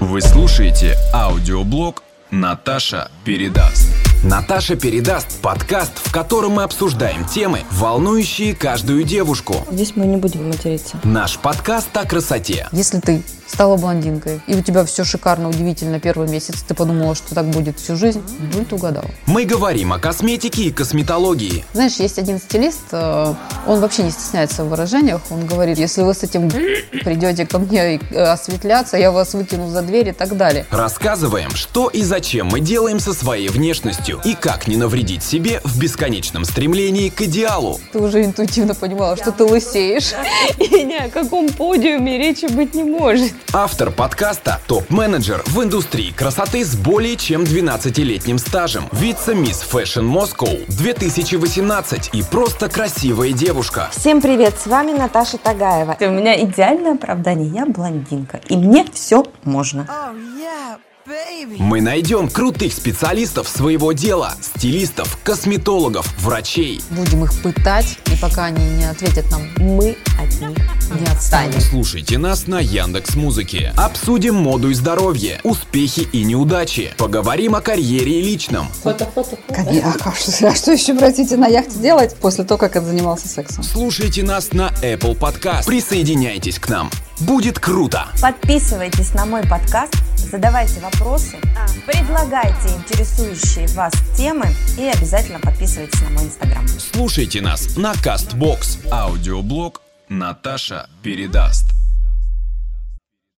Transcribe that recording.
Вы слушаете аудиоблог «Наташа передаст». Наташа передаст подкаст, в котором мы обсуждаем темы, волнующие каждую девушку. Здесь мы не будем материться. Наш подкаст о красоте. Если ты стала блондинкой, и у тебя все шикарно, удивительно первый месяц, ты подумала, что так будет всю жизнь, ты угадал. Мы говорим о косметике и косметологии. Знаешь, есть один стилист, э, он вообще не стесняется в выражениях, он говорит, если вы с этим придете ко мне э, осветляться, я вас выкину за дверь и так далее. Рассказываем, что и зачем мы делаем со своей внешностью и как не навредить себе в бесконечном стремлении к идеалу. Ты уже интуитивно понимала, что ты лысеешь. И ни о каком подиуме речи быть не может. Автор подкаста – топ-менеджер в индустрии красоты с более чем 12-летним стажем. Вице-мисс Fashion Moscow 2018 и просто красивая девушка. Всем привет, с вами Наташа Тагаева. У меня идеальное оправдание. Я блондинка. И мне все можно. Мы найдем крутых специалистов своего дела, стилистов, косметологов, врачей. Будем их пытать, и пока они не ответят нам, Мы от них не отстанем. Слушайте нас на Яндекс Музыке. Обсудим моду и здоровье, успехи и неудачи. Поговорим о карьере и личном. Коньяк. А что, а что еще, простите, на яхте делать после того, как он занимался сексом? Слушайте нас на Apple Podcast. Присоединяйтесь к нам. Будет круто! Подписывайтесь на мой подкаст, задавайте вопросы, предлагайте интересующие вас темы и обязательно подписывайтесь на мой инстаграм. Слушайте нас на Castbox. Аудиоблог Наташа передаст.